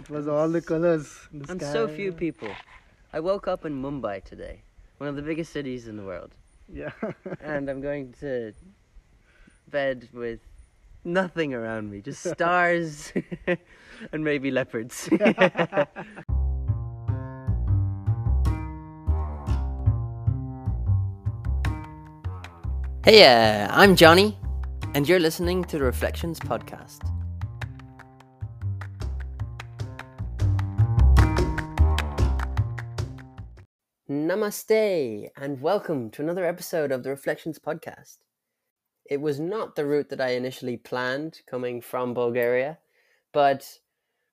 It was all the colors. The And sky. so few people. I woke up in Mumbai today, one of the biggest cities in the world, Yeah. and I'm going to bed with nothing around me, just stars and maybe leopards. hey, uh, I'm Johnny, and you're listening to the Reflections Podcast. Namaste, and welcome to another episode of the Reflections Podcast. It was not the route that I initially planned coming from Bulgaria, but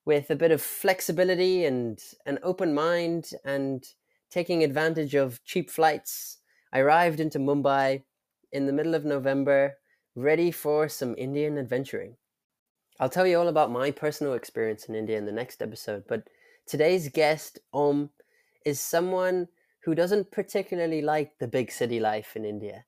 with a bit of flexibility and an open mind and taking advantage of cheap flights, I arrived into Mumbai in the middle of November, ready for some Indian adventuring. I'll tell you all about my personal experience in India in the next episode, but today's guest, Om, is someone who doesn't particularly like the big city life in India.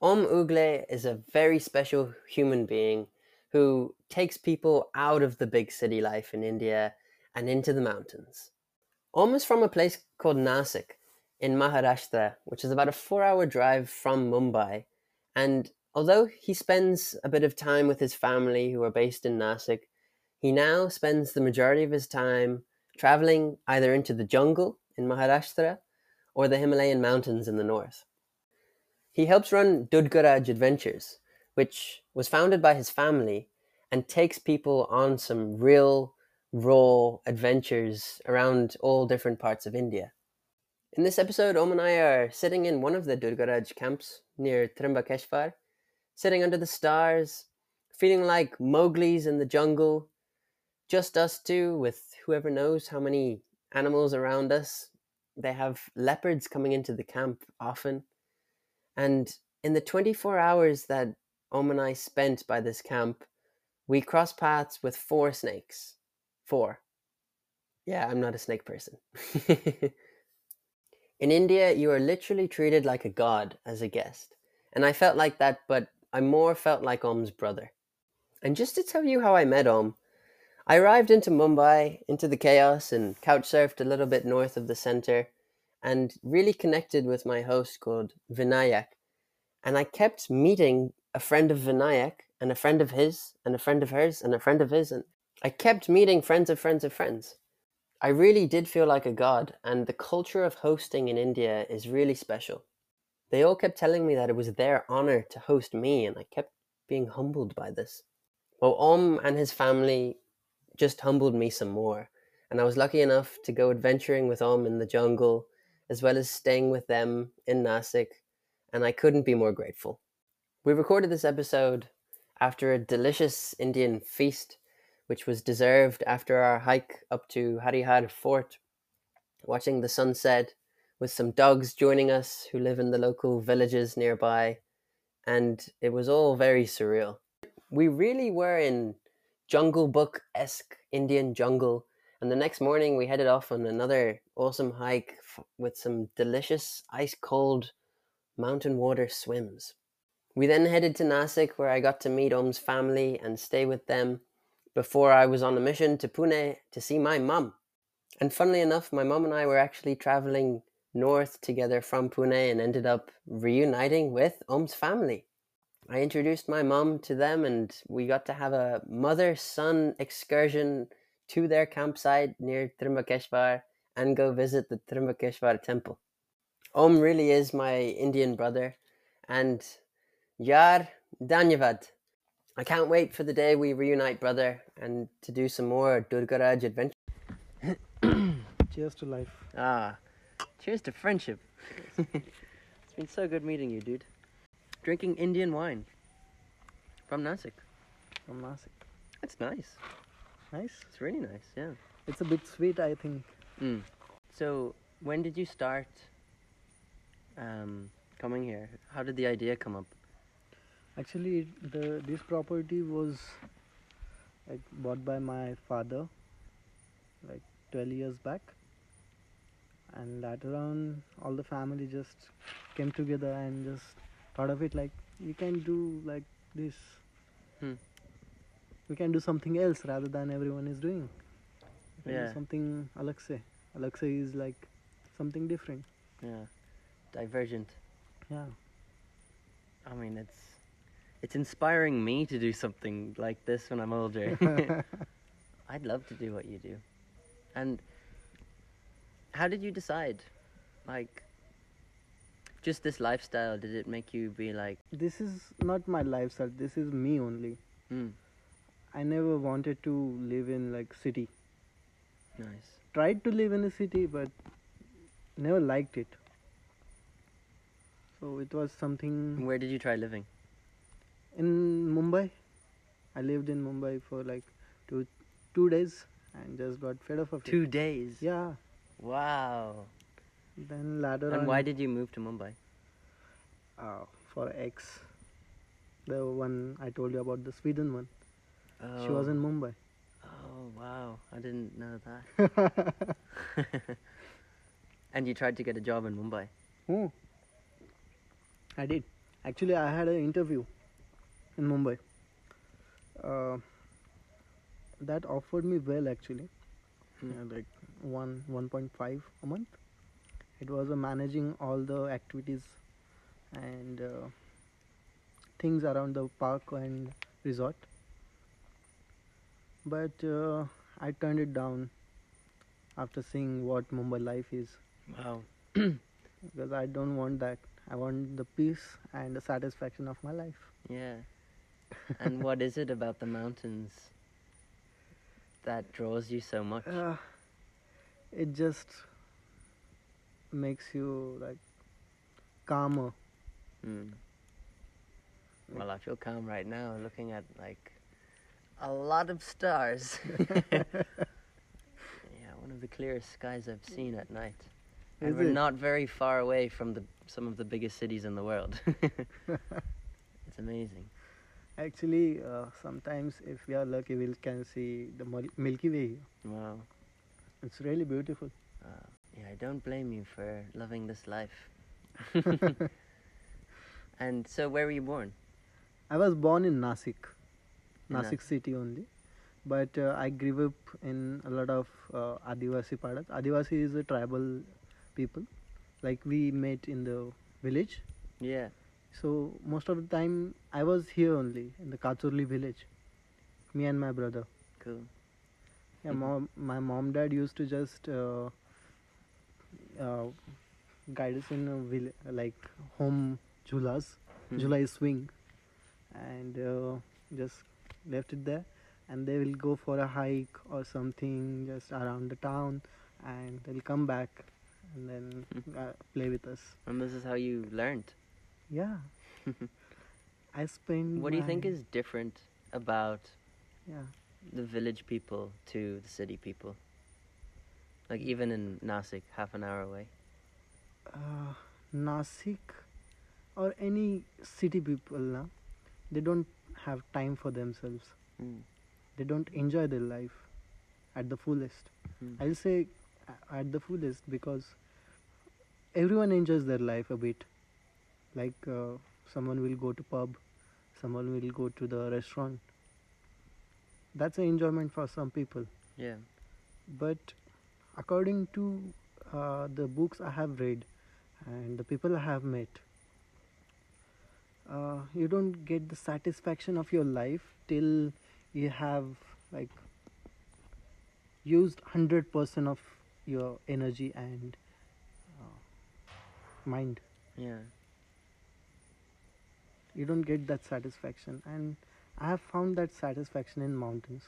Om Ugale is a very special human being who takes people out of the big city life in India and into the mountains. Om is from a place called Nasik in Maharashtra, which is about a four hour drive from Mumbai. And although he spends a bit of time with his family who are based in Nasik, he now spends the majority of his time traveling either into the jungle in Maharashtra or the Himalayan mountains in the north. He helps run Durgaraj Adventures, which was founded by his family and takes people on some real, raw adventures around all different parts of India. In this episode, Om and I are sitting in one of the Durgaraj camps near Trimbakeshwar, sitting under the stars, feeling like Mowgli's in the jungle, just us two with whoever knows how many animals around us. They have leopards coming into the camp often. And in the 24 hours that Om and I spent by this camp, we crossed paths with four snakes. Four. Yeah, I'm not a snake person. In India, you are literally treated like a god as a guest. And I felt like that, but I more felt like Om's brother. And just to tell you how I met Om, I arrived into Mumbai, into the chaos, and couch surfed a little bit north of the center, and really connected with my host called Vinayak. And I kept meeting a friend of Vinayak, and a friend of his, and a friend of hers, and a friend of his, and I kept meeting friends of friends of friends. I really did feel like a god, and the culture of hosting in India is really special. They all kept telling me that it was their honor to host me, and I kept being humbled by this. Well, Om and his family just humbled me some more, and I was lucky enough to go adventuring with Om in the jungle, as well as staying with them in Nasik, and I couldn't be more grateful. We recorded this episode after a delicious Indian feast which was deserved after our hike up to Harihar Fort, watching the sunset with some dogs joining us who live in the local villages nearby, and it was all very surreal. We really were in Jungle Book esque Indian jungle, and the next morning we headed off on another awesome hike f- with some delicious ice cold mountain water swims. We then headed to Nasik, where I got to meet Om's family and stay with them before I was on a mission to Pune to see my mum. And funnily enough, my mum and I were actually traveling north together from Pune and ended up reuniting with Om's family. I introduced my mom to them and we got to have a mother son excursion to their campsite near Trimbakeshwar and go visit the Trimbakeshwar temple. Om really is my Indian brother and Yar Dhanyavad. I can't wait for the day we reunite, brother, and to do some more Durgaraj adventure. Cheers to life. Ah, cheers to friendship. it's been so good meeting you, dude. Drinking Indian wine from Nasik. From Nasik. That's nice. Nice. It's really nice, yeah. It's a bit sweet, I think. Mm. So, when did you start um, coming here? How did the idea come up? Actually, the this property was like bought by my father, like 12 years back. And later on, all the family just came together and just thought of it like we can do like this. Hmm. We can do something else rather than everyone is doing. Yeah. something alag se. Is like something different. Yeah. Divergent. Yeah. I mean, it's it's inspiring me to do something like this when I'm older. I'd love to do what you do. And how did you decide? Like, just this lifestyle, did it make you be like, this is not my lifestyle. This is me only. hmm, I never wanted to live in like city. nice. Tried to live in a city, but never liked it. So it was something Where did you try living? in Mumbai. I lived in Mumbai for like two two days and just got fed up of it. Two days. Yeah. Wow. Then later And on, why did you move to Mumbai? uh, for X, the one I told you about, the Sweden one. She was in Mumbai. Oh wow, I didn't know that. and you tried to get a job in Mumbai. Oh, I did. Actually, I had an interview in Mumbai. Uh, that offered me well actually, Hmm. uh, like one one point five a month. It was uh, managing all the activities and uh, things around the park and resort. But uh, I turned it down after seeing what Mumbai life is Wow. because I don't want that. I want the peace and the satisfaction of my life. Yeah. and what is it about the mountains that draws you so much? Uh, it just makes you like calmer. Hmm. Well, I feel calm right now looking at like a lot of stars. yeah, one of the clearest skies I've seen at night. And we're it? not very far away from the some of the biggest cities in the world. it's amazing. Actually, uh, sometimes if we are lucky, we can see the Milky Way. Wow. It's really beautiful. Yeah, I don't blame you for loving this life. and so, where were you born? I was born in Nasik, Nasik Nasik. city only, but uh, I grew up in a lot of uh, Adivasi padas. Adivasi is a tribal people, like we met in the village. Yeah. So most of the time I was here only in the Kachurli village, me and my brother. Cool. Yeah, mom, my mom dad used to just uh, uh, guide us in a vill- like home julas, Mhm. July swing, and uh, just left it there. And they will go for a hike or something just around the town, and they'll come back and then Mhm. uh, play with us. And this is how you learned. Yeah, I spend. what do you think is different about Yeah. the village people to the city people? Like even in Nasik, half an hour away. uh, Nasik or any city people now, they don't have time for themselves. Mm. They don't enjoy their life at the fullest. Mm. I'll say at the fullest because everyone enjoys their life a bit. Like uh, someone will go to pub, someone will go to the restaurant. That's an enjoyment for some people. Yeah. but according to uh, the books I have read and the people I have met, uh, you don't get the satisfaction of your life till you have like used hundred percent of your energy and uh, mind. Yeah. You don't get that satisfaction, and I have found that satisfaction in mountains,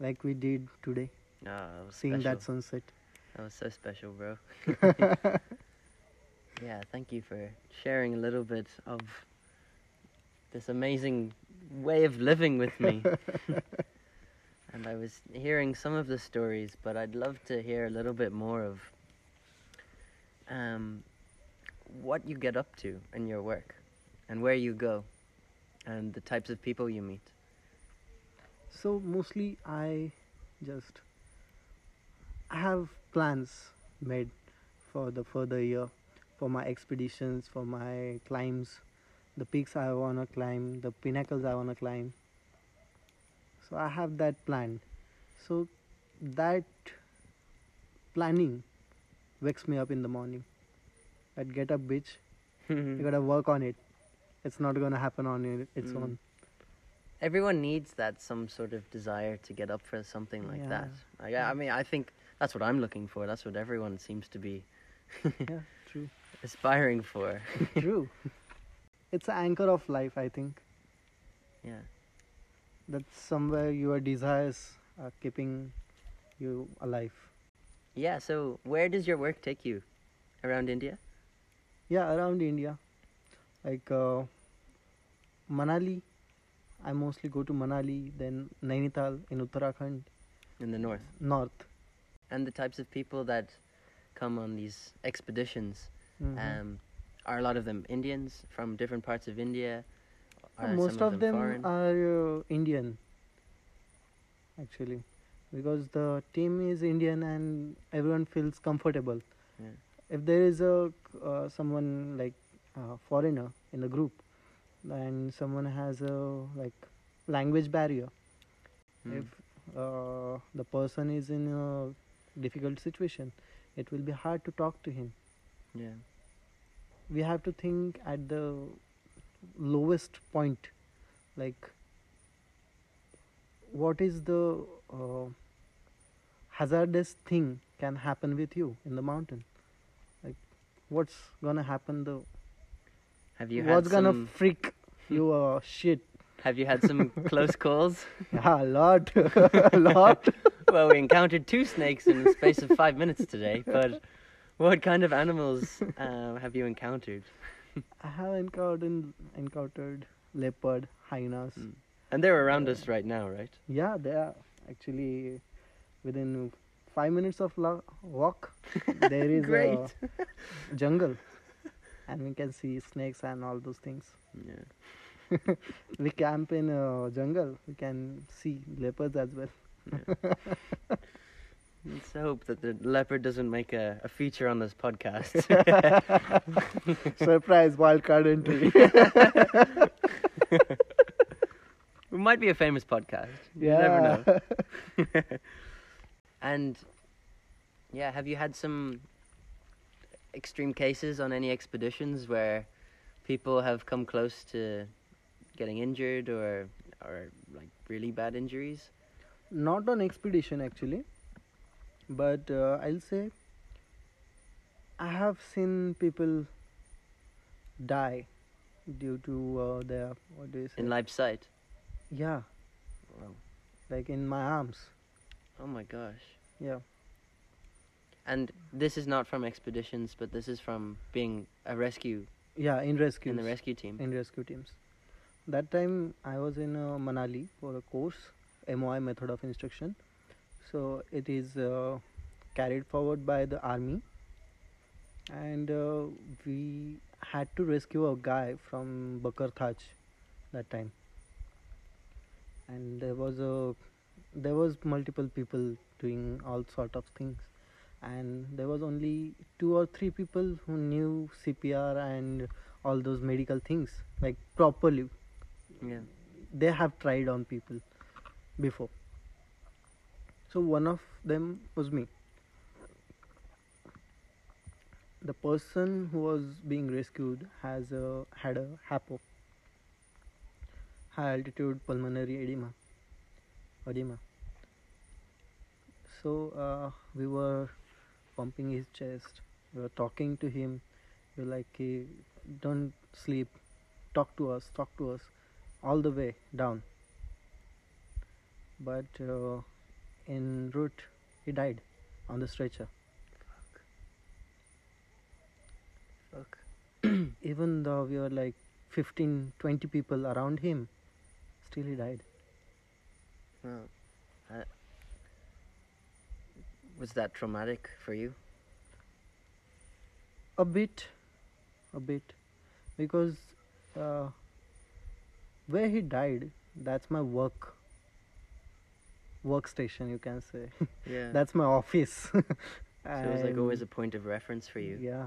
like we did today, No, that was seeing special. that sunset. That was so special, bro. yeah, thank you for sharing a little bit of this amazing way of living with me. and I was hearing some of the stories, but I'd love to hear a little bit more of um, what you get up to in your work and where you go and the types of people you meet. So mostly I just I have plans made for the further year for my expeditions, for my climbs, the peaks I wanna climb, the pinnacles I wanna climb. So I have that plan. So that planning wakes me up in the morning. I'd get up, bitch. You gotta work on it. It's not gonna happen on its Mm. own. Everyone needs that some sort of desire to get up for something like Yeah. that. I, I mean, I think that's what I'm looking for. That's what everyone seems to be yeah, true. aspiring for. True. It's an anchor of life, I think. Yeah. That's somewhere your desires are keeping you alive. Yeah. So, where does your work take you? Around India? Yeah, around India. Like uh, Manali, I mostly go to Manali, then Nainital in Uttarakhand, In the north. north. And the types of people that come on these expeditions, Mhm. um, are a lot of them Indians from different parts of India? Most some of them, foreign? are uh, Indian, actually, because the team is Indian and everyone feels comfortable. Yeah. If there is a uh, someone like uh, foreigner in the group, and someone has a like language barrier, Hmm. if uh, the person is in a difficult situation, it will be hard to talk to him. Yeah. We have to think at the lowest point, like what is the uh, hazardous thing can happen with you in the mountain, like what's gonna happen the Have you had what's gonna some, freak you uh, shit Have you had some close calls? yeah a lot a lot well, we encountered two snakes in the space of five minutes today, but what kind of animals uh, have you encountered? I have encountered encountered leopard, hyenas. Mm. And they're around us right now, right? Yeah, they are actually within five minutes of lo- walk. There is a jungle, and we can see snakes and all those things. Yeah. We camp in a jungle. We can see leopards as well. Let's hope that the leopard doesn't make a, a feature on this podcast. Surprise wildcard entry. we might be a famous podcast. You yeah. never know. And yeah, have you had some extreme cases on any expeditions where people have come close to getting injured or or like really bad injuries? Not on expedition actually, but uh, I'll say I have seen people die due to uh, their what do you say? In live sight. yeah, Wow. like in my arms. Oh my gosh. Yeah. And this is not from expeditions, but this is from being a rescue Yeah, in rescue. in the rescue team. in rescue teams. That time I was in uh, Manali for a course, MOI method of instruction. So it is uh, carried forward by the army, and uh, we had to rescue a guy from Bakarthach that time. And there was a there was multiple people doing all sort of things and there was only two or three people who knew CPR and all those medical things like properly Yeah. they have tried on people before. So one of them was me. The person who was being rescued has a, had a hapo high altitude pulmonary edema. Edema. So uh, we were pumping his chest. We were talking to him. We were like "Hey, don't sleep. Talk to us talk to us all the way down but uh, en route he died on the stretcher Fuck. Fuck. even though we were like 15 20 people around him still he died Well, uh, was that traumatic for you? a bit a bit because uh, where he died that's my work workstation you can say Yeah. that's my office so it was like always a point of reference for you. yeah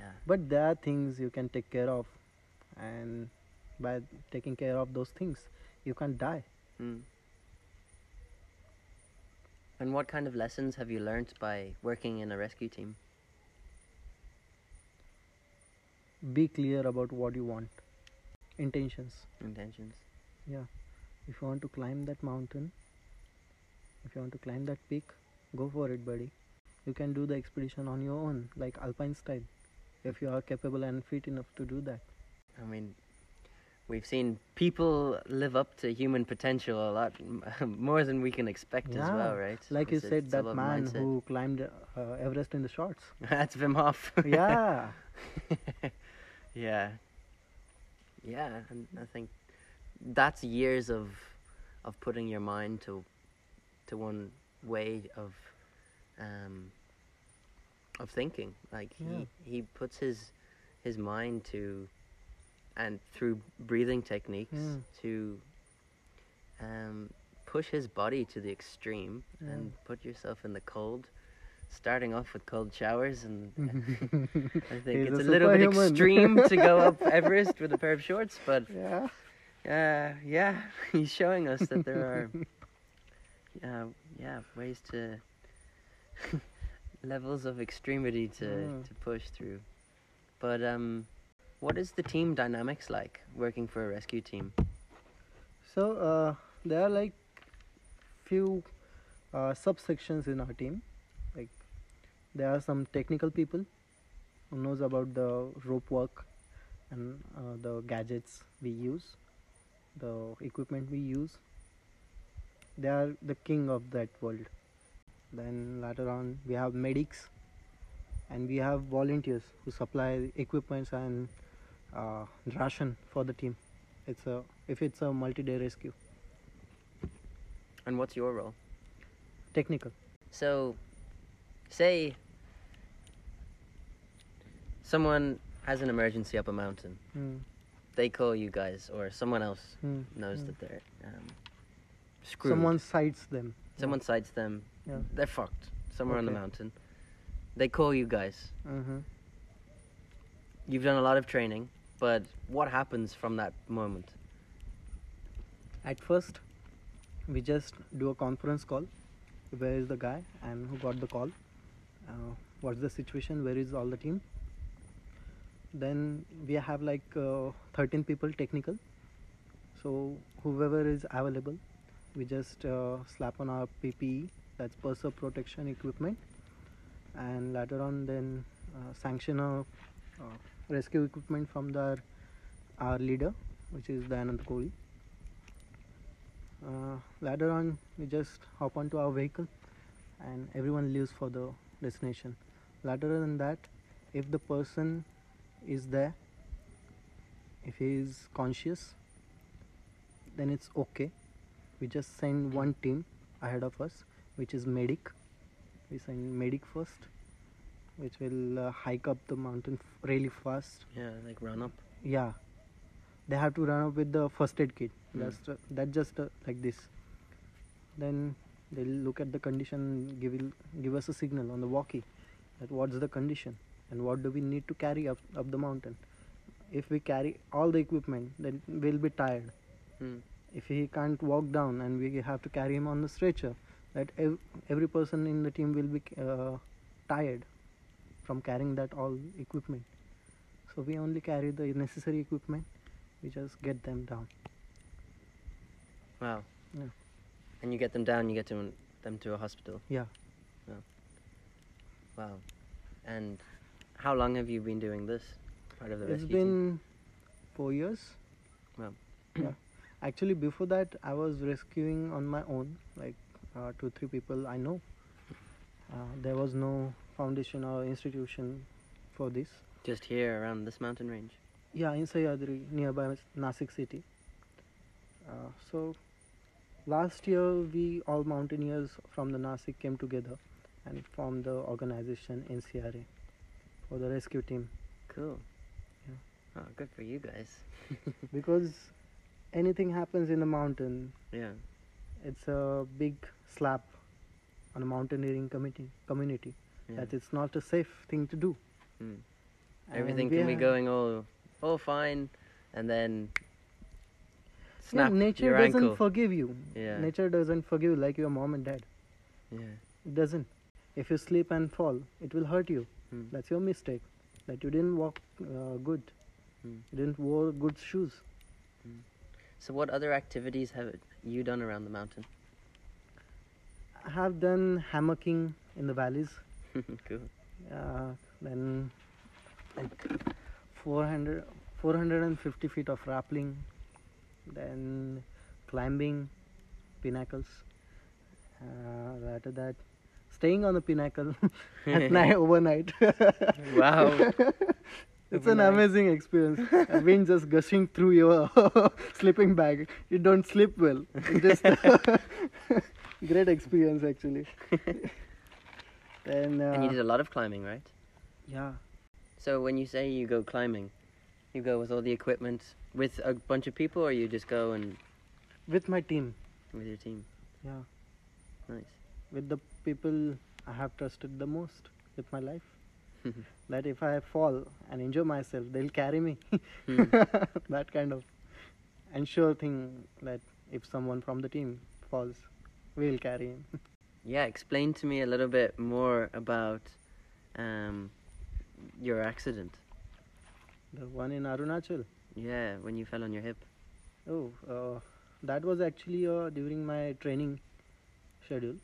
Yeah. but there are things you can take care of and by taking care of those things you can't die Mm. And what kind of lessons have you learned by working in a rescue team? Be clear about what you want. Intentions. Intentions. Yeah. If you want to climb that mountain, if you want to climb that peak, go for it, buddy. You can do the expedition on your own, like alpine style, if you are capable and fit enough to do that. I mean, we've seen people live up to human potential a lot more than we can expect as well, right? Like you said, that man mindset. who climbed uh, Everest in the shorts. That's Wim Hof. yeah. yeah. Yeah, and I think that's years of of putting your mind to to one way of um of thinking. Like Yeah. he he puts his his mind to and through breathing techniques Mm. to um push his body to the extreme Yeah. and put yourself in the cold starting off with cold showers and I think it's a little bit extreme to go up Everest with a pair of shorts, but yeah. uh, yeah, he's showing us that there are, uh, yeah, ways to levels of extremity to Mm. to push through. But um, what is the team dynamics like working for a rescue team? So uh, there are like few uh, subsections in our team. There are some technical people who knows about the rope work and uh, the gadgets we use, the equipment we use. They are the king of that world. Then later on we have medics and we have volunteers who supply equipments and uh, ration for the team. It's a if it's a multi-day rescue. And what's your role? Technical. So, say someone has an emergency up a mountain. Mm. They call you guys, or someone else Mm. knows Mm. that they're um, screwed. Someone sights them. Someone sights them. Yeah. They're fucked somewhere on the mountain. They call you guys. Mm-hmm. You've done a lot of training, but what happens from that moment? At first, we just do a conference call. Where is the guy and who got the call? Uh, what's the situation? Where is all the team? Then we have like uh, 13 people technical. So whoever is available, we just uh, slap on our PPE, that's personal protection equipment, and later on then uh, sanction a uh, rescue equipment from the our leader, which is Dayanand Kohli. Uh, later on, we just hop onto our vehicle, and everyone leaves for the destination. Later than that, if the person is there, if he is conscious, then it's okay. We just send one team ahead of us, which is medic. We send medic first, which will uh, hike up the mountain f- really fast. Yeah, like run up. Yeah, they have to run up with the first aid kit. Mm. That's uh, that just uh, like this. Then they'll look at the condition, give give us a signal on the walkie that what's the condition and what do we need to carry up up the mountain. If we carry all the equipment, then we'll be tired. Hmm. If he can't walk down and we have to carry him on the stretcher, that ev- every person in the team will be uh, tired from carrying that all equipment. So we only carry the necessary equipment. We just get them down. Wow. Yeah. And you get them down. You get to them to a hospital. Yeah. Wow. And how long have you been doing this? Part of the It's been four years. Wow. yeah. Actually, before that, I was rescuing on my own, like uh, two, three people I know. Uh, there was no foundation or institution for this. Just here around this mountain range. Yeah, in Sahyadri, nearby Nasik city. Uh, so, last year we all mountaineers from the Nasik came together and formed the organization NCRA for the rescue team Cool. Yeah. Oh, good for you guys. because anything happens in the mountain, Yeah. it's a big slap on a mountaineering committee community yeah. that it's not a safe thing to do. Mm. Everything can be going all, all fine, and then Yeah, nature your doesn't ankle. forgive you. Yeah. Nature doesn't forgive you like your mom and dad. Yeah. It doesn't. If you slip and fall, it will hurt you. Mm. That's your mistake. That you didn't walk uh, good. Mm. You didn't wear good shoes. So, what other activities have you done around the mountain? I have done hammocking in the valleys. cool. Uh, then like 400, 450 feet of rappelling. Then climbing pinnacles. Uh, after that, staying on the pinnacle at night overnight. Wow. It's an amazing experience. A wind just gushing through your sleeping bag. You don't sleep well. It just great experience actually. then uh, and you did a lot of climbing, right? yeah, So, when you say you go climbing, you go with all the equipment with a bunch of people, or you just go and with my team. with your team? Yeah, Nice. with the people I have trusted the most with my life. that if I fall and injure myself, they'll carry me. Hmm. that kind of and sure thing that if someone from the team falls, we'll carry him. Yeah, explain to me a little bit more about um, your accident. The one in Arunachal. Yeah, when you fell on your hip. Oh, uh, that was actually uh, during my training schedule.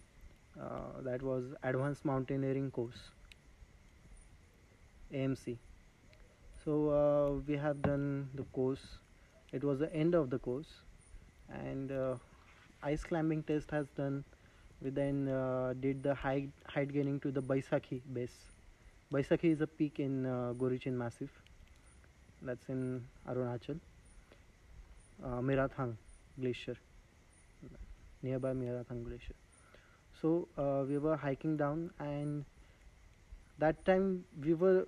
Uh, that was Advanced Mountaineering course, AMC. So uh, we have done the course. It was the end of the course, and uh, ice climbing test has done. We then uh, did the height height gaining to the Baisakhi base. Baisakhi is a peak in uh, Gorichen Massif. That's in Arunachal uh, Mirathang Glacier, nearby Mirathang Glacier. So uh, we were hiking down, and that time we were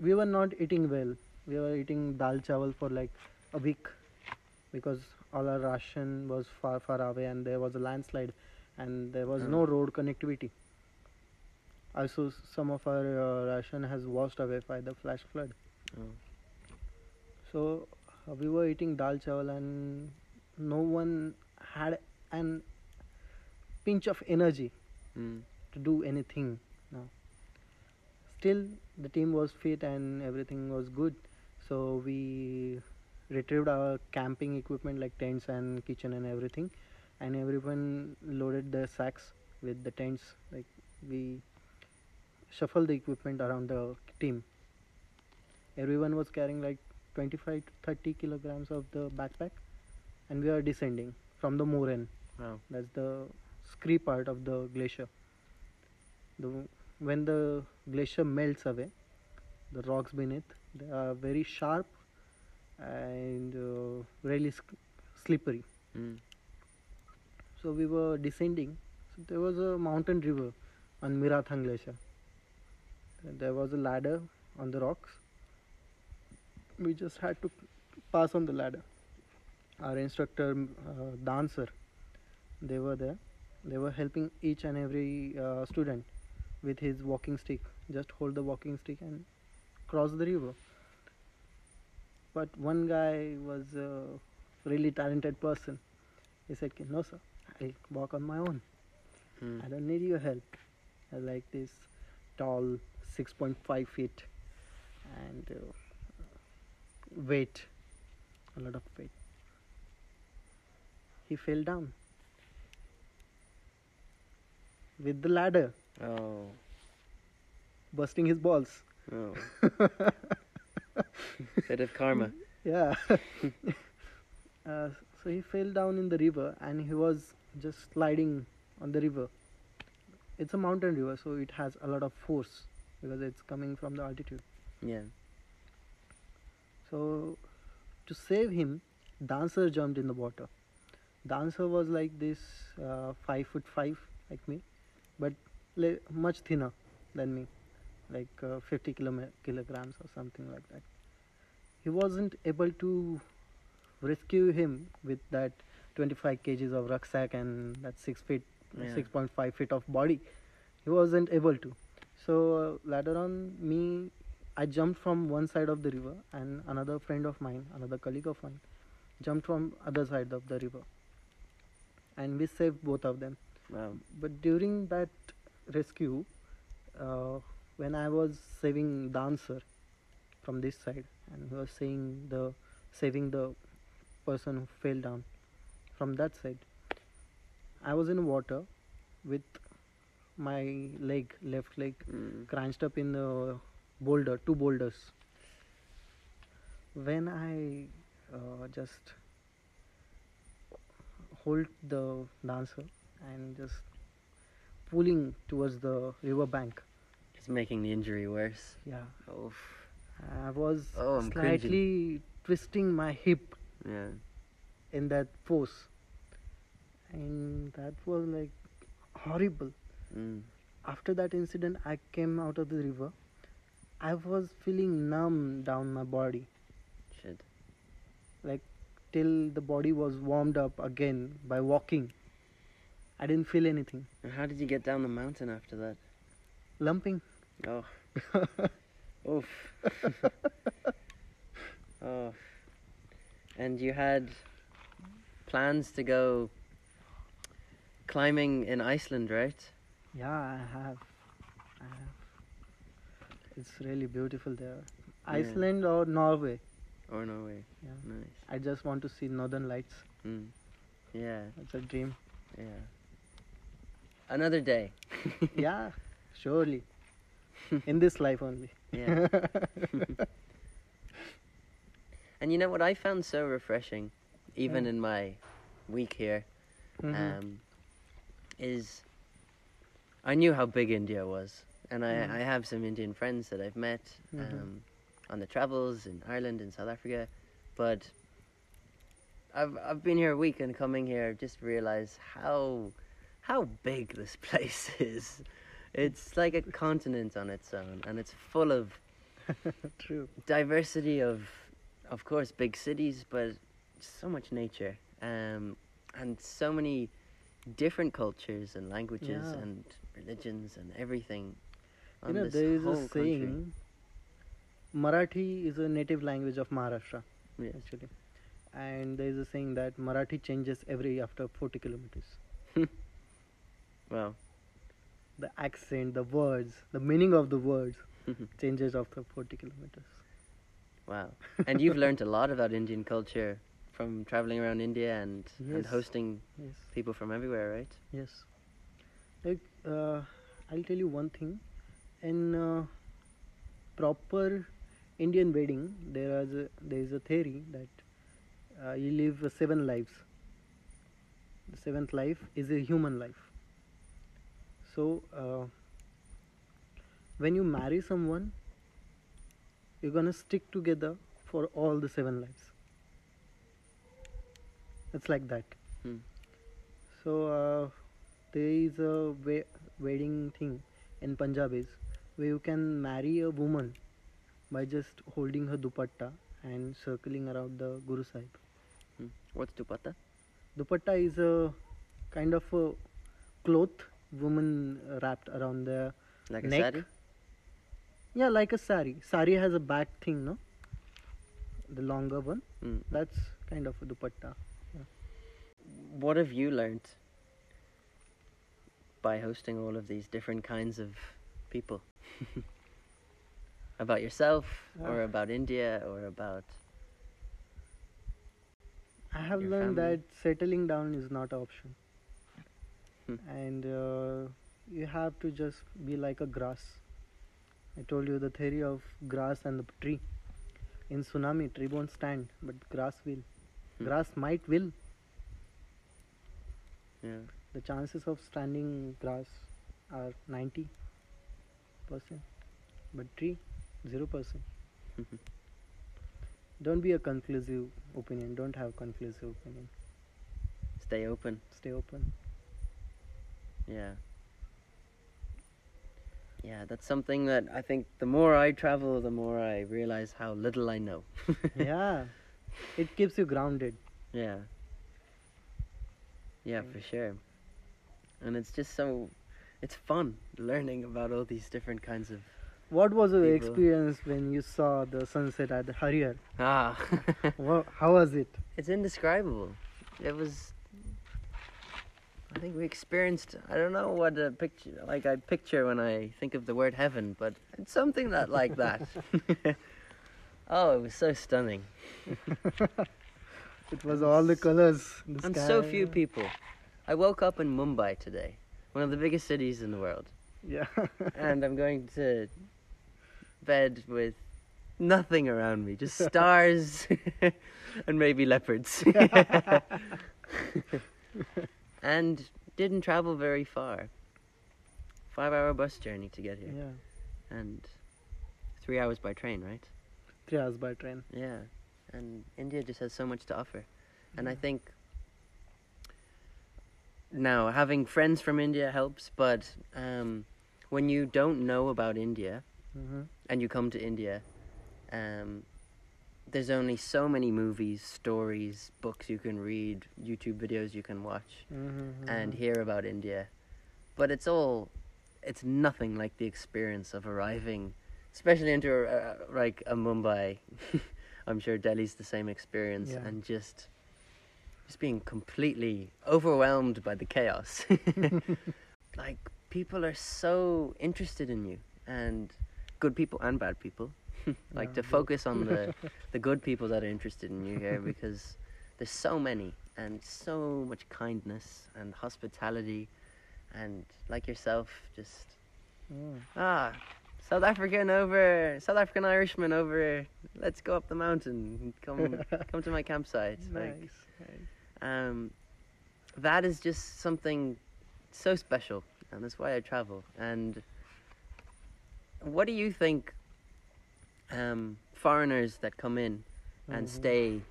we were not eating well. We were eating dal chawal for like a week because all our ration was far far away, and there was a landslide, and there was no Mm. road connectivity. Also, some of our uh, ration has washed away by the flash flood. Oh. So uh, we were eating dal chawal and no one had an pinch of energy Mm. to do anything now. Still, the team was fit and everything was good. So we retrieved our camping equipment like tents and kitchen and everything, and everyone loaded their sacks with the tents. Like we shuffled the equipment around the team. Everyone was carrying like 25 to 30 kilograms of the backpack, and we are descending from the moraine. Wow. That's the scree part of the glacier. The when the glacier melts away, the rocks beneath they are very sharp and uh, really slippery. Mm. So we were descending. So there was a mountain river on Mirathang Glacier. And There was a ladder on the rocks. We just had to pass on the ladder. Our instructor, uh, dancer, they were there. They were helping each and every uh, student with his walking stick. Just hold the walking stick and cross the river. But one guy was a really talented person. He said, "No, sir, I'll walk on my own. Mm. I don't need your help. I like this tall, 6.5 feet, and uh, weight, a lot of weight." He fell down with the ladder, Oh. busting his balls. Oh. Bit of karma. Yeah. uh, so he fell down in the river and he was just sliding on the river. It's a mountain river, so it has a lot of force because it's coming from the altitude. Yeah. So to save him, dancer jumped in the water. Dancer was like this, uh, five foot five, like me, but much thinner than me, like uh, 50 kilom- kilograms or something like that. He wasn't able to rescue him with that 25 kgs of rucksack and that six feet, Yeah. 6.5 feet of body. He wasn't able to. So uh, later on, me I jumped from one side of the river and another friend of mine, another colleague of mine, jumped from other side of the river. And we saved both of them. Wow. But during that rescue, uh, when I was saving dancer from this side, and he was saying the saving the person who fell down from that side, I was in water with my leg, left leg, Mm. crunched up in the boulder, two boulders. When I uh, just hold the dancer and just pulling towards the river bank, It's making the injury worse. yeah, Oh. I was Oh, I'm cringing. slightly twisting my hip Yeah. in that pose, and that was like horrible. Mm. after that incident i came out of the river i was feeling numb down my body Shit. like till the body was warmed up again by walking i didn't feel anything And how did you get down the mountain after that? lumping Oh. Oof. oh. And you had plans to go climbing in Iceland, right? yeah i have i have it's really beautiful there iceland or norway Or Norway? yeah Nice. i just want to see northern lights Mm. Yeah, it's a dream yeah. Another day. yeah surely in this life only Yeah. and you know what I found so refreshing, even Yeah. in my week here, Mhm. um, is I knew how big India was, and I, Mm. I have some Indian friends that I've met Mhm. um, on the travels in Ireland and South Africa, but I've I've been here a week and coming here just realized how how big this place is. It's like a continent on its own, and it's full of true diversity of of course big cities but so much nature um, and so many different cultures and languages Yeah. and religions and everything you know there is a saying marathi is a native language of maharashtra Yes. actually and there is a saying that marathi changes every after 40 kilometers well the accent the words the meaning of the words changes after 40 kilometers. Wow. And you've learned a lot about indian culture from traveling around india and, and hosting yes. people from everywhere right? Yes. Like uh, i'll tell you one thing. In uh, proper indian wedding there is a, there is a theory that uh, you live seven lives. The seventh life is a human life so uh, when you marry someone you're gonna stick together for all the seven lives it's like that Hmm. so uh, there is a we- wedding thing in punjabis where you can marry a woman by just holding her dupatta and circling around the guru sahib Hmm. what's dupatta dupatta is a kind of a cloth woman wrapped around the like a neck sari yeah like a sari sari has a back thing no the longer one Hmm. that's kind of a dupatta what have you learned by hosting all of these different kinds of people about yourself or Ah. about india or about I have learned family? that settling down is not an option. Hmm. And uh, you have to just be like a grass. I told you the theory of grass and the tree. In tsunami, tree won't stand, but grass will. Hmm. Grass might will. yeah The chances of standing grass are 90%. But tree, 0%. Don't be a conclusive opinion. Don't have conclusive opinion. stay open Stay open. Yeah. Yeah that's something that i think the more i travel the more i realize how little i know. Yeah. It keeps you grounded. Yeah. Yeah for sure. And it's just so it's fun learning about all these different kinds of what was your People- experience when you saw the sunset at the Harihar? Ah. Wha how was it? It's indescribable. It was. Think we experienced. I don't know what a picture like I picture when I think of the word heaven, but it's something that like that. oh, it was so stunning, It was all the colors. The and sky. so few people. I woke up in Mumbai today, one of the biggest cities in the world, Yeah. and I'm going to bed with nothing around me, just stars and maybe leopards. And didn't travel very far. Five hour bus journey to get here. yeah. And three hours by train, right? Three hours by train. Yeah. And India just has so much to offer. And I think now having friends from India helps, but um, when you don't know about India Mm-hmm. and you come to India, um, there's only so many movies, stories, books you can read, YouTube videos you can watch. Mm-hmm. and hear about India. But it's all, it's nothing like the experience of arriving, especially into uh, like a Mumbai. I'm sure Delhi's the same experience, Yeah. and just, just being completely overwhelmed by the chaos. like people are so interested in you, and good people and bad people. like Yeah, to focus on the the good people that are interested in you here because there's so many and so much kindness and hospitality and like yourself just Mm. ah South African over South African Irishman over let's go up the mountain come come to my campsite like nice. nice. um that is just something so special and that's why I travel and what do you think um foreigners that come in and Mhm. stay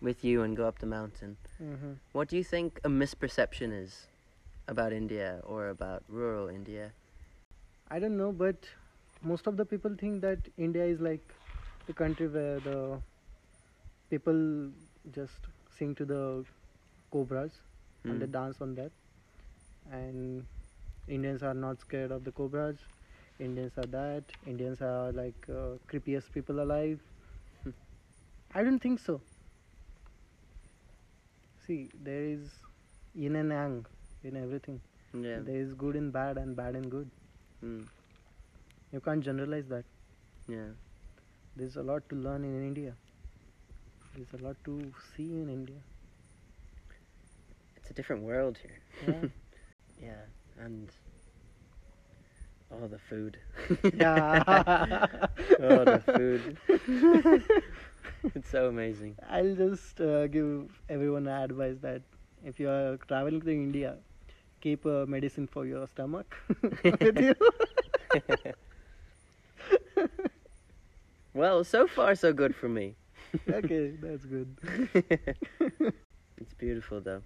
with you and go up the mountain Mhm. what do you think a misperception is about India or about rural India? I don't know, but most of the people think that India is like the country where the people just sing to the cobras and they Mm. dance on that. And Indians are not scared of the cobras. Indians are that. Indians are like uh, creepiest people alive. Hmm. I don't think so. See, there is yin and yang in everything. Yeah. There is good in bad and bad in good. Mm. You can't generalize that. Yeah. There's a lot to learn in India. There's a lot to see in India. It's a different world here. Yeah. Yeah. And oh the food. yeah. oh the food. it's so amazing. I'll just uh, give everyone advice that if you are traveling to India, keep a medicine for your stomach with you. Well, so far so good for me. okay, that's good. it's beautiful though.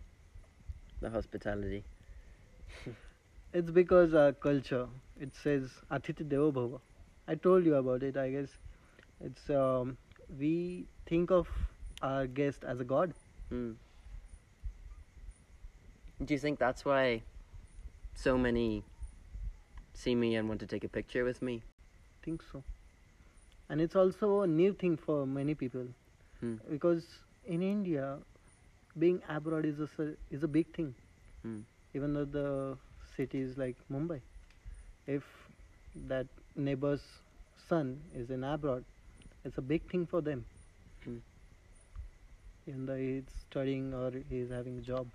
The hospitality. It's because our culture. It says Atithi Devo Bhava. I told you about it. I guess it's um, we think of our guest as a god. Mm. Do you think that's why so many see me and want to take a picture with me? think so. And it's also a new thing for many people Hmm. because in India, being abroad is a is a big thing. Hmm. Even though the city is like Mumbai, if that neighbor's son is in abroad, it's a big thing for them. Hmm. Even though he's studying or he's having a job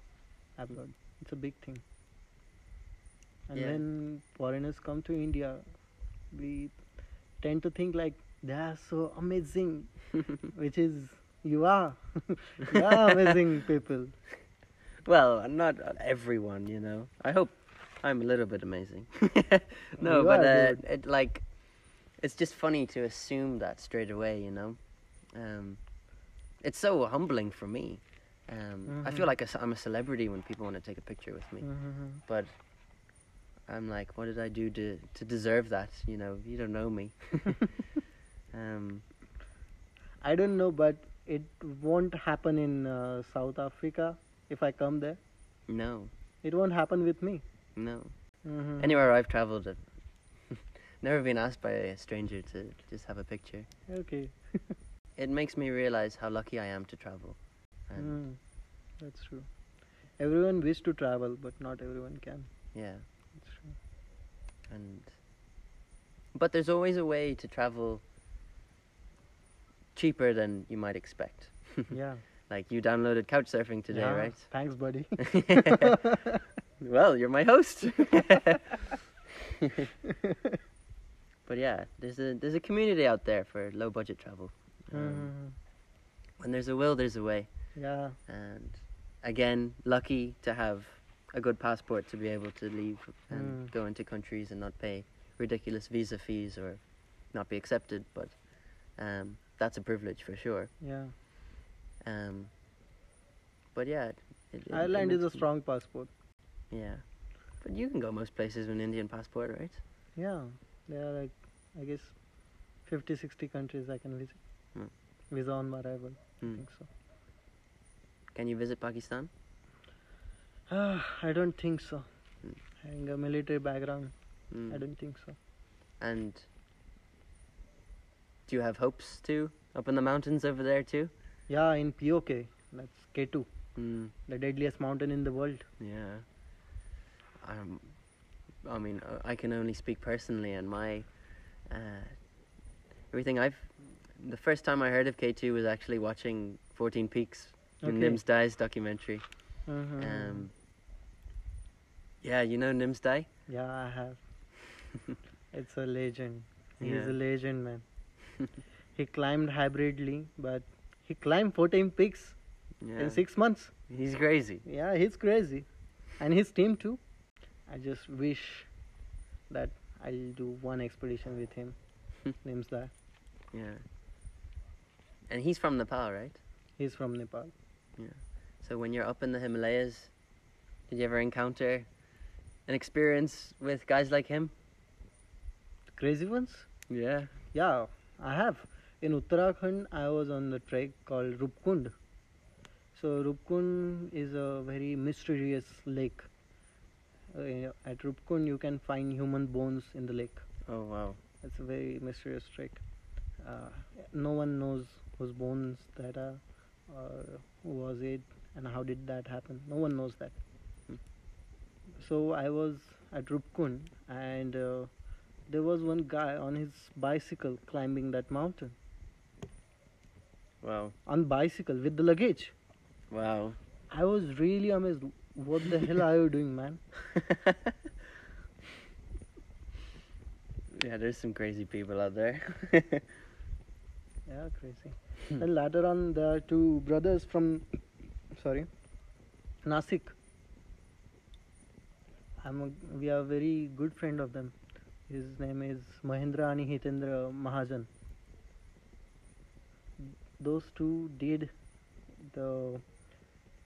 abroad, it's a big thing. And Yeah. when foreigners come to India, we tend to think like they are so amazing, which is you are, you are amazing people. Well, not everyone, you know. I hope I'm a little bit amazing. no, You but uh, it like it's just funny to assume that straight away, you know. Um, it's so humbling for me. Um, I feel Mhm. like I'm a celebrity when people want to take a picture with me, Mhm. but I'm like, what did I do to to deserve that? You know, you don't know me. um, I don't know, but it won't happen in uh, South Africa if I come there. no, It won't happen with me. No. Mhm. Anywhere I've traveled, I've never been asked by a stranger to just have a picture. Okay. It makes me realize how lucky I am to travel. And Mm, that's true. everyone wish to travel, but not everyone can. Yeah. It's true. And but there's always a way to travel cheaper than you might expect. Yeah. Like you downloaded Couchsurfing today, Yeah. right? Thanks, buddy. Well, you're my host. but yeah, there's a there's a community out there for low budget travel. Um, Mhm. When there's a will, there's a way. Yeah. And again, lucky to have a good passport to be able to leave and Mm. go into countries and not pay ridiculous visa fees or not be accepted. But um, that's a privilege for sure. Yeah. Um, but yeah, it, it, it Ireland is a strong passport. Yeah, but you can go most places with an Indian passport, right? Yeah. There are like, I guess, 50, 60 countries I can visit. Hmm. Visa on arrival. I Hmm. think so. Can you visit Pakistan? Ah, I don't think so. Hmm. Having a military background, Mm. I don't think so. And do you have hopes too up in the mountains over there too? Yeah, in POK, that's K2, Mm. the deadliest mountain in the world. Yeah. Um, I mean, uh, I can only speak personally, and my uh, everything I've. The first time I heard of K two was actually watching Fourteen Peaks, in Okay. Nimsdai's documentary. Mhm. Um, yeah, you know Nimsdai. Yeah, I have. it's a legend. He's Yeah. a legend, man. he climbed hybridly, but he climbed 14 peaks Yeah. in six months. He's crazy. Yeah, he's crazy. And his team too. I just wish that I'll do one expedition with him. Nimsdai. Yeah. And he's from Nepal, right? He's from Nepal. Yeah. So when you're up in the Himalayas, did you ever encounter an experience with guys like him? Crazy ones? Yeah. Yeah, I have. In Uttarakhand, I was on the trek called Rupkund. So Rupkund is a very mysterious lake. Uh, at Rupkund, you can find human bones in the lake. Oh wow. It's a very mysterious trick. Uh, no one knows whose bones that are, or who was it, and how did that happen. No one knows that. Hmm. So I was at Rupkund, and uh, there was one guy on his bicycle climbing that mountain Wow. on bicycle with the luggage. Wow. I was really amazed. What the hell are you doing, man? yeah, there's some crazy people out there. Yeah, crazy. Hmm. and later on, there are two brothers from, sorry, Nasik. I'm a, we are very good friend of them. His name is Mahendra and Hitendra Mahajan. Those two did the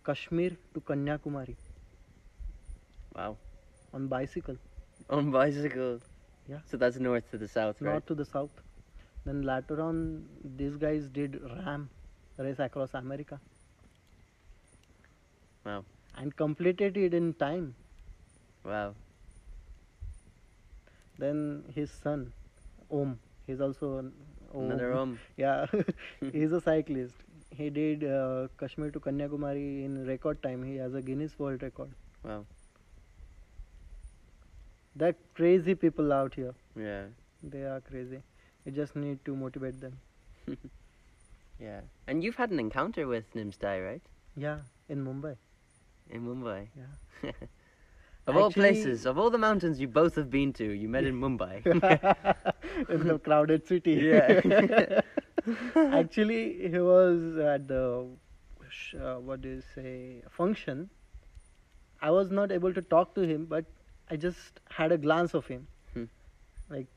Kashmir to Kanyakumari wow. on bicycle, On bicycle. Yeah. So that's north to the south, right? north to the south. Then later on, these guys did RAM, race across America. Wow. And completed it in time. Wow. Then his son, Om, he's also an Om. Another um. Yeah, he's a cyclist. He did uh, Kashmir to Kanyakumari in record time. He has a Guinness World Record. Wow. They're crazy people out here. Yeah. They are crazy. You just need to motivate them. Yeah. And you've had an encounter with Nimsdai, right? Yeah, in Mumbai. In Mumbai. Yeah. Of all places, of all the mountains you both have been to, you met in Mumbai. in the crowded city. Yeah. Actually, he was at the uh, what do you say function. I was not able to talk to him, but I just had a glance of him. Hmm. Like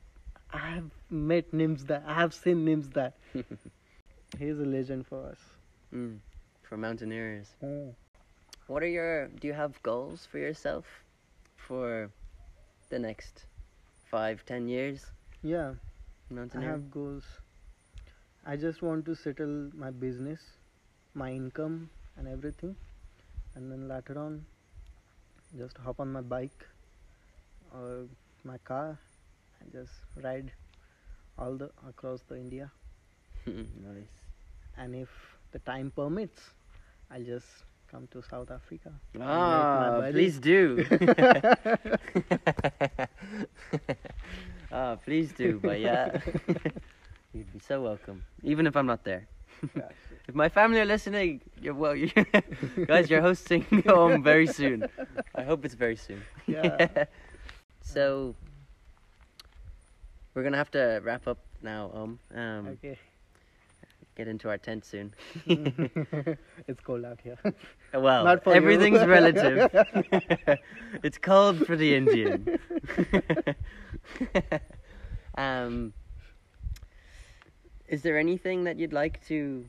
I have met Nimsdai I have seen Nimsdai. He's a legend for us. mm. For mountaineers. What are your do you have goals for yourself for the next five, ten years? Yeah, I Mountaineer? have goals. I just want to settle my business, my income, and everything, and then later on, just hop on my bike or my car and just ride all the across the India. nice. And if the time permits, I'll just come to South Africa. my Ah, please do. Ah, please do, but yeah. You'd be so welcome, even if I'm not there. If my family are listening, you're well, you guys, you're hosting Om very soon. I hope it's very soon. Yeah. so we're gonna have to wrap up now. Um, um, okay. get into our tent soon. it's cold out here. Well, Not for you. everything's relative. it's cold for the Indian. um, is there anything that you'd like to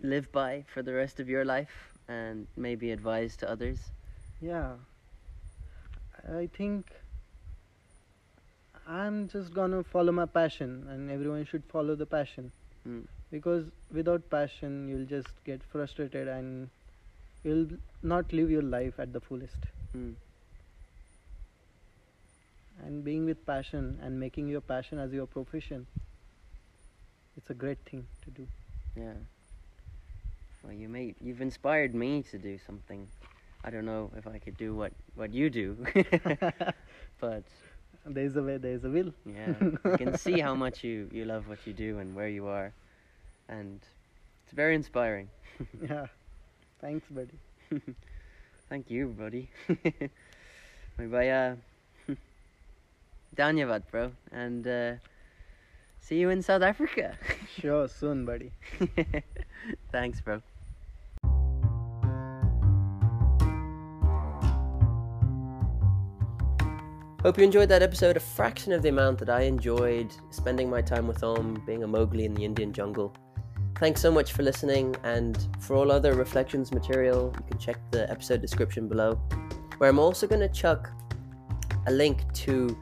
live by for the rest of your life and maybe advise to others? Yeah. I think I'm just gonna follow my passion, and everyone should follow the passion. Mm. Because without passion, you'll just get frustrated and you'll not live your life at the fullest. Mm. And being with passion and making your passion as your profession, it's a great thing to do. Yeah. Well, you may you've inspired me to do something. I don't know if I could do what what you do, but there is a way, there is a will. Yeah, I can see how much you, you love what you do and where you are, and it's very inspiring. yeah. Thanks, buddy. Thank you, buddy. Maybe uh, Dhanyavad, bro, and uh, see you in South Africa. Sure, soon, buddy. Thanks, bro. Hope you enjoyed that episode a fraction of the amount that I enjoyed spending my time with Om, being a Mowgli in the Indian jungle. Thanks so much for listening, and for all other reflections material, you can check the episode description below, where I'm also going to chuck a link to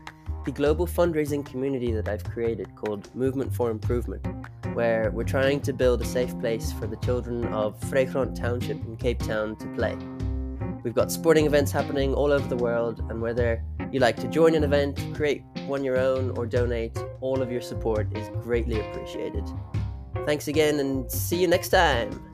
the global fundraising community that I've created called Movement for Improvement, where we're trying to build a safe place for the children of Vrygrond Township in Cape Town to play. We've got sporting events happening all over the world, and whether you like to join an event, create one your own, or donate, all of your support is greatly appreciated. Thanks again, and see you next time.